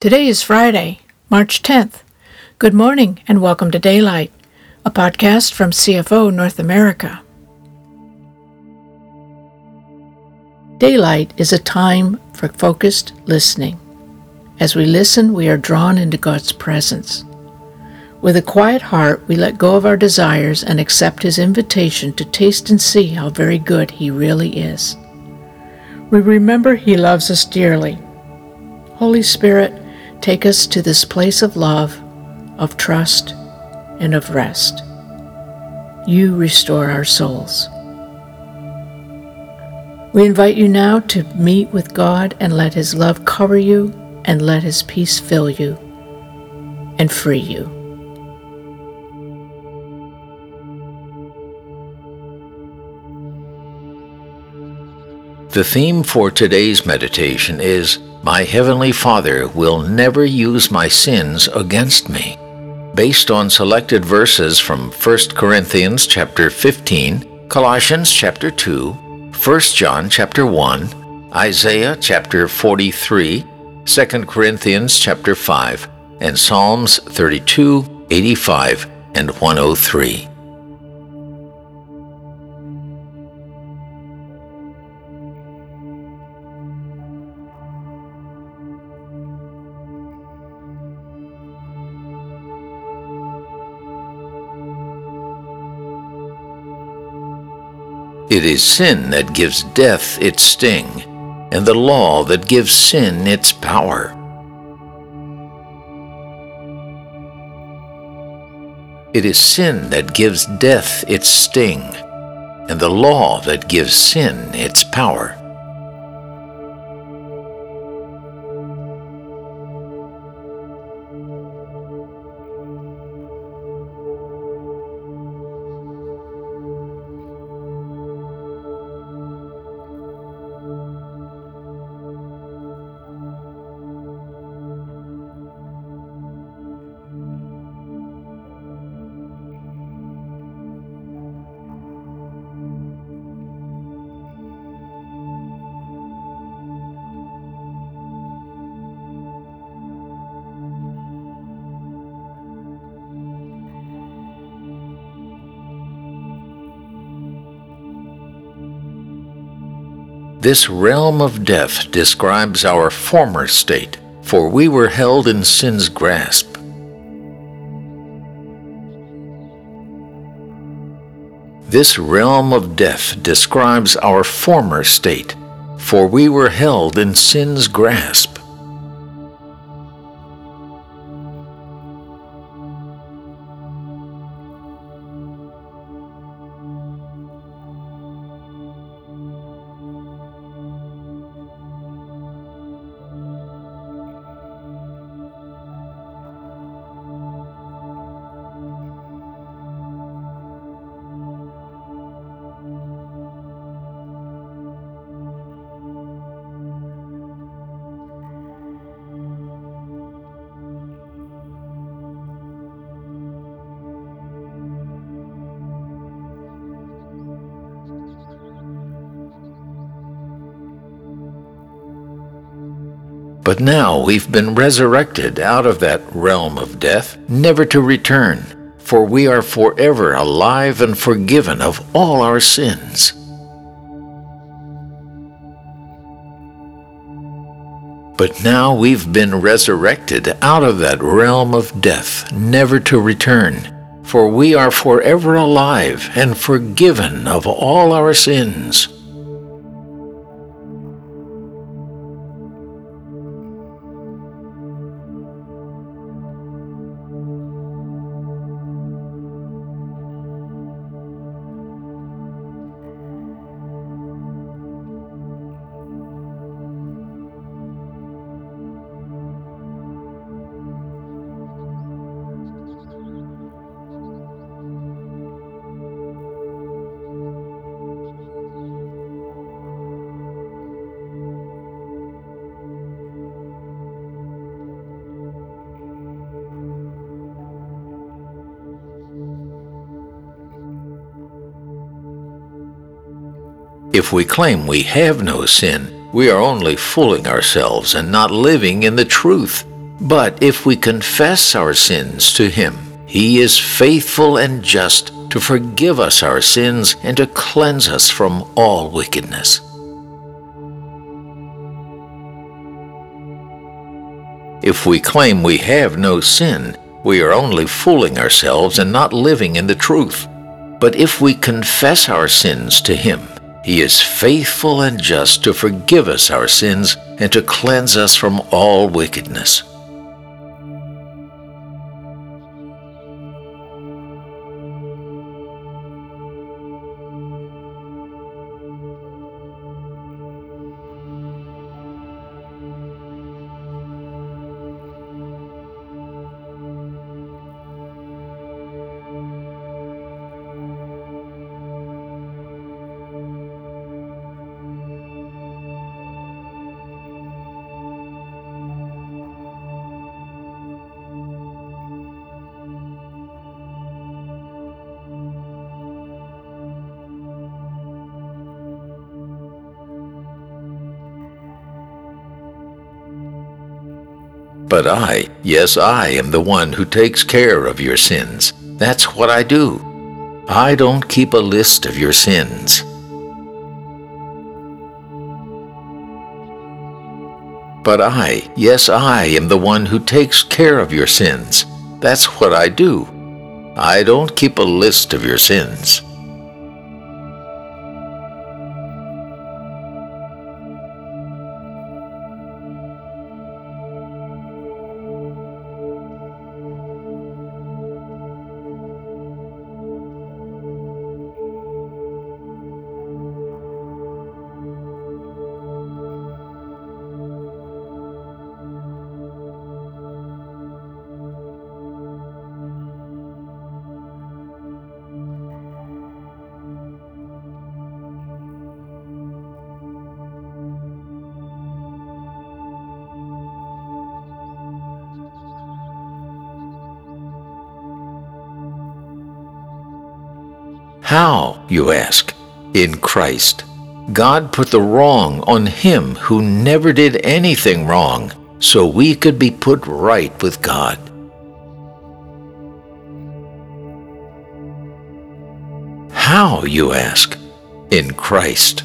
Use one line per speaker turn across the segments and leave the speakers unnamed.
Today is Friday, March 10th. Good morning and welcome to Daylight, a podcast from CFO North America. Daylight is a time for focused listening. As we listen, we are drawn into God's presence. With a quiet heart, we let go of our desires and accept His invitation to taste and see how very good He really is. We remember He loves us dearly. Holy Spirit, Take us to this place of love, of trust, and of rest. You restore our souls. We invite you now to meet with God and let His love cover you and let His peace fill you and free you.
The theme for today's meditation is my Heavenly Father will never use my sins against me. Based on selected verses from 1 Corinthians chapter 15, Colossians chapter 2, 1 John chapter 1, Isaiah chapter 43, 2 Corinthians chapter 5, and Psalms 32, 85, and 103. It is sin that gives death its sting, and the law that gives sin its power. It is sin that gives death its sting, and the law that gives sin its power. This realm of death describes our former state, for we were held in sin's grasp. This realm of death describes our former state, for we were held in sin's grasp. But now we've been resurrected out of that realm of death, never to return, for we are forever alive and forgiven of all our sins. But now we've been resurrected out of that realm of death, never to return. For we are forever alive and forgiven of all our sins. If we claim we have no sin, we are only fooling ourselves and not living in the truth. But if we confess our sins to Him, He is faithful and just to forgive us our sins and to cleanse us from all wickedness. If we claim we have no sin, we are only fooling ourselves and not living in the truth. But if we confess our sins to Him, he is faithful and just to forgive us our sins and to cleanse us from all wickedness. But I, yes, I am the one who takes care of your sins. That's what I do. I don't keep a list of your sins. But I, yes, I am the one who takes care of your sins. That's what I do. I don't keep a list of your sins. How, you ask? In Christ. God put the wrong on him who never did anything wrong, so we could be put right with God. How, you ask? In Christ.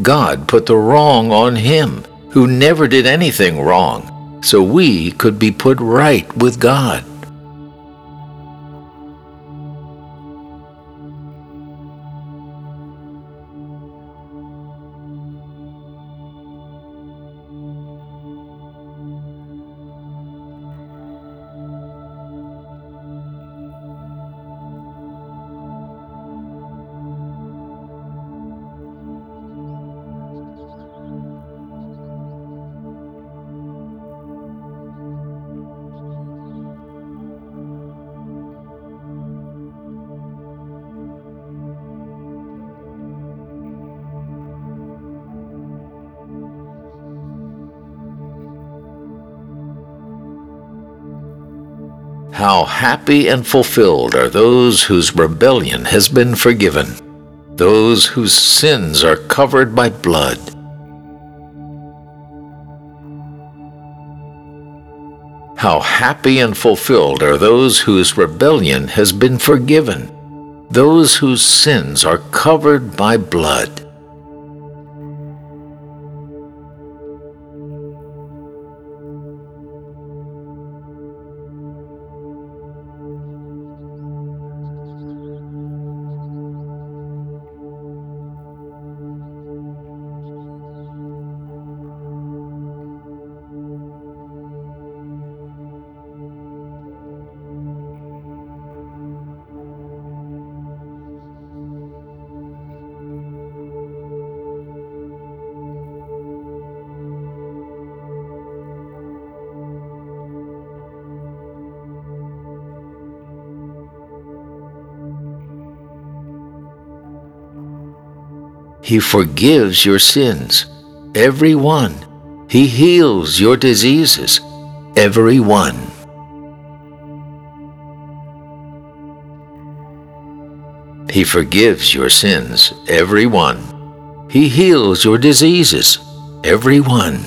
God put the wrong on him who never did anything wrong, so we could be put right with God. How happy and fulfilled are those whose rebellion has been forgiven, those whose sins are covered by blood. How happy and fulfilled are those whose rebellion has been forgiven, those whose sins are covered by blood. He forgives your sins, every one. He heals your diseases, every one. He forgives your sins, every one. He heals your diseases, every one.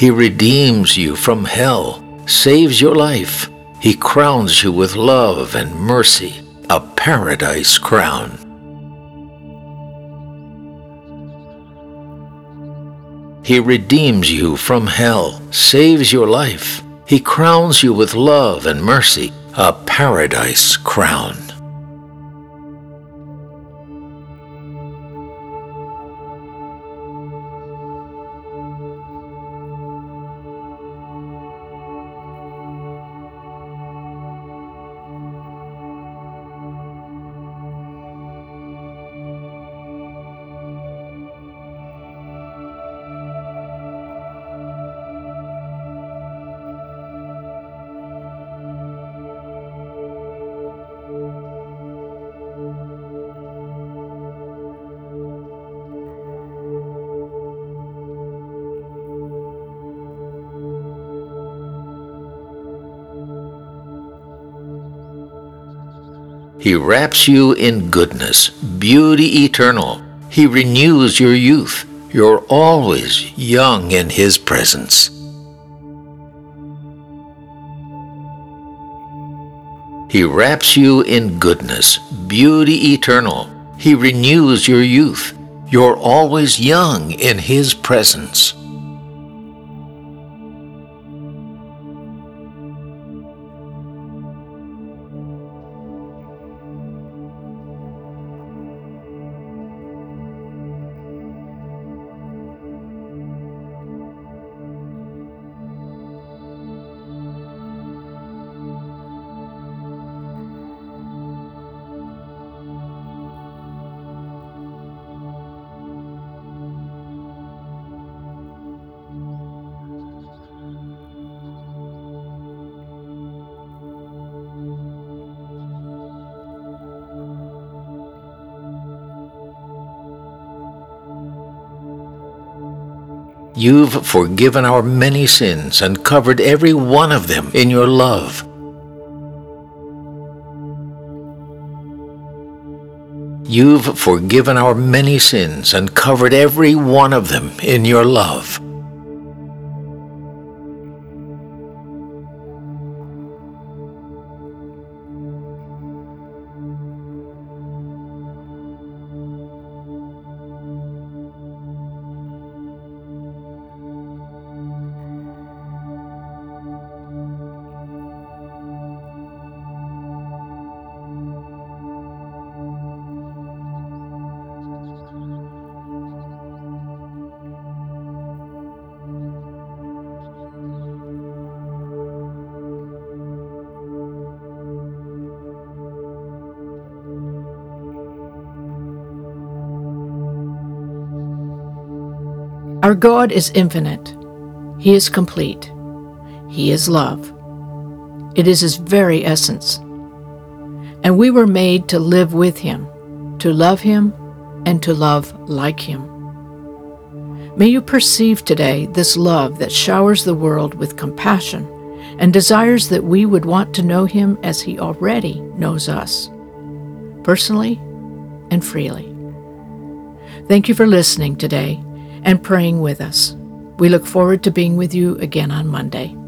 He redeems you from hell, saves your life. He crowns you with love and mercy, a paradise crown. He redeems you from hell, saves your life. He crowns you with love and mercy, a paradise crown. He wraps you in goodness, beauty eternal. He renews your youth. You're always young in His presence. He wraps you in goodness, beauty eternal. He renews your youth. You're always young in His presence. You've forgiven our many sins and covered every one of them in your love. You've forgiven our many sins and covered every one of them in your love.
Our God is infinite. He is complete. He is love. It is His very essence. And we were made to live with Him, to love Him, and to love like Him. May you perceive today this love that showers the world with compassion and desires that we would want to know Him as He already knows us, personally and freely. Thank you for listening today and praying with us. We look forward to being with you again on Monday.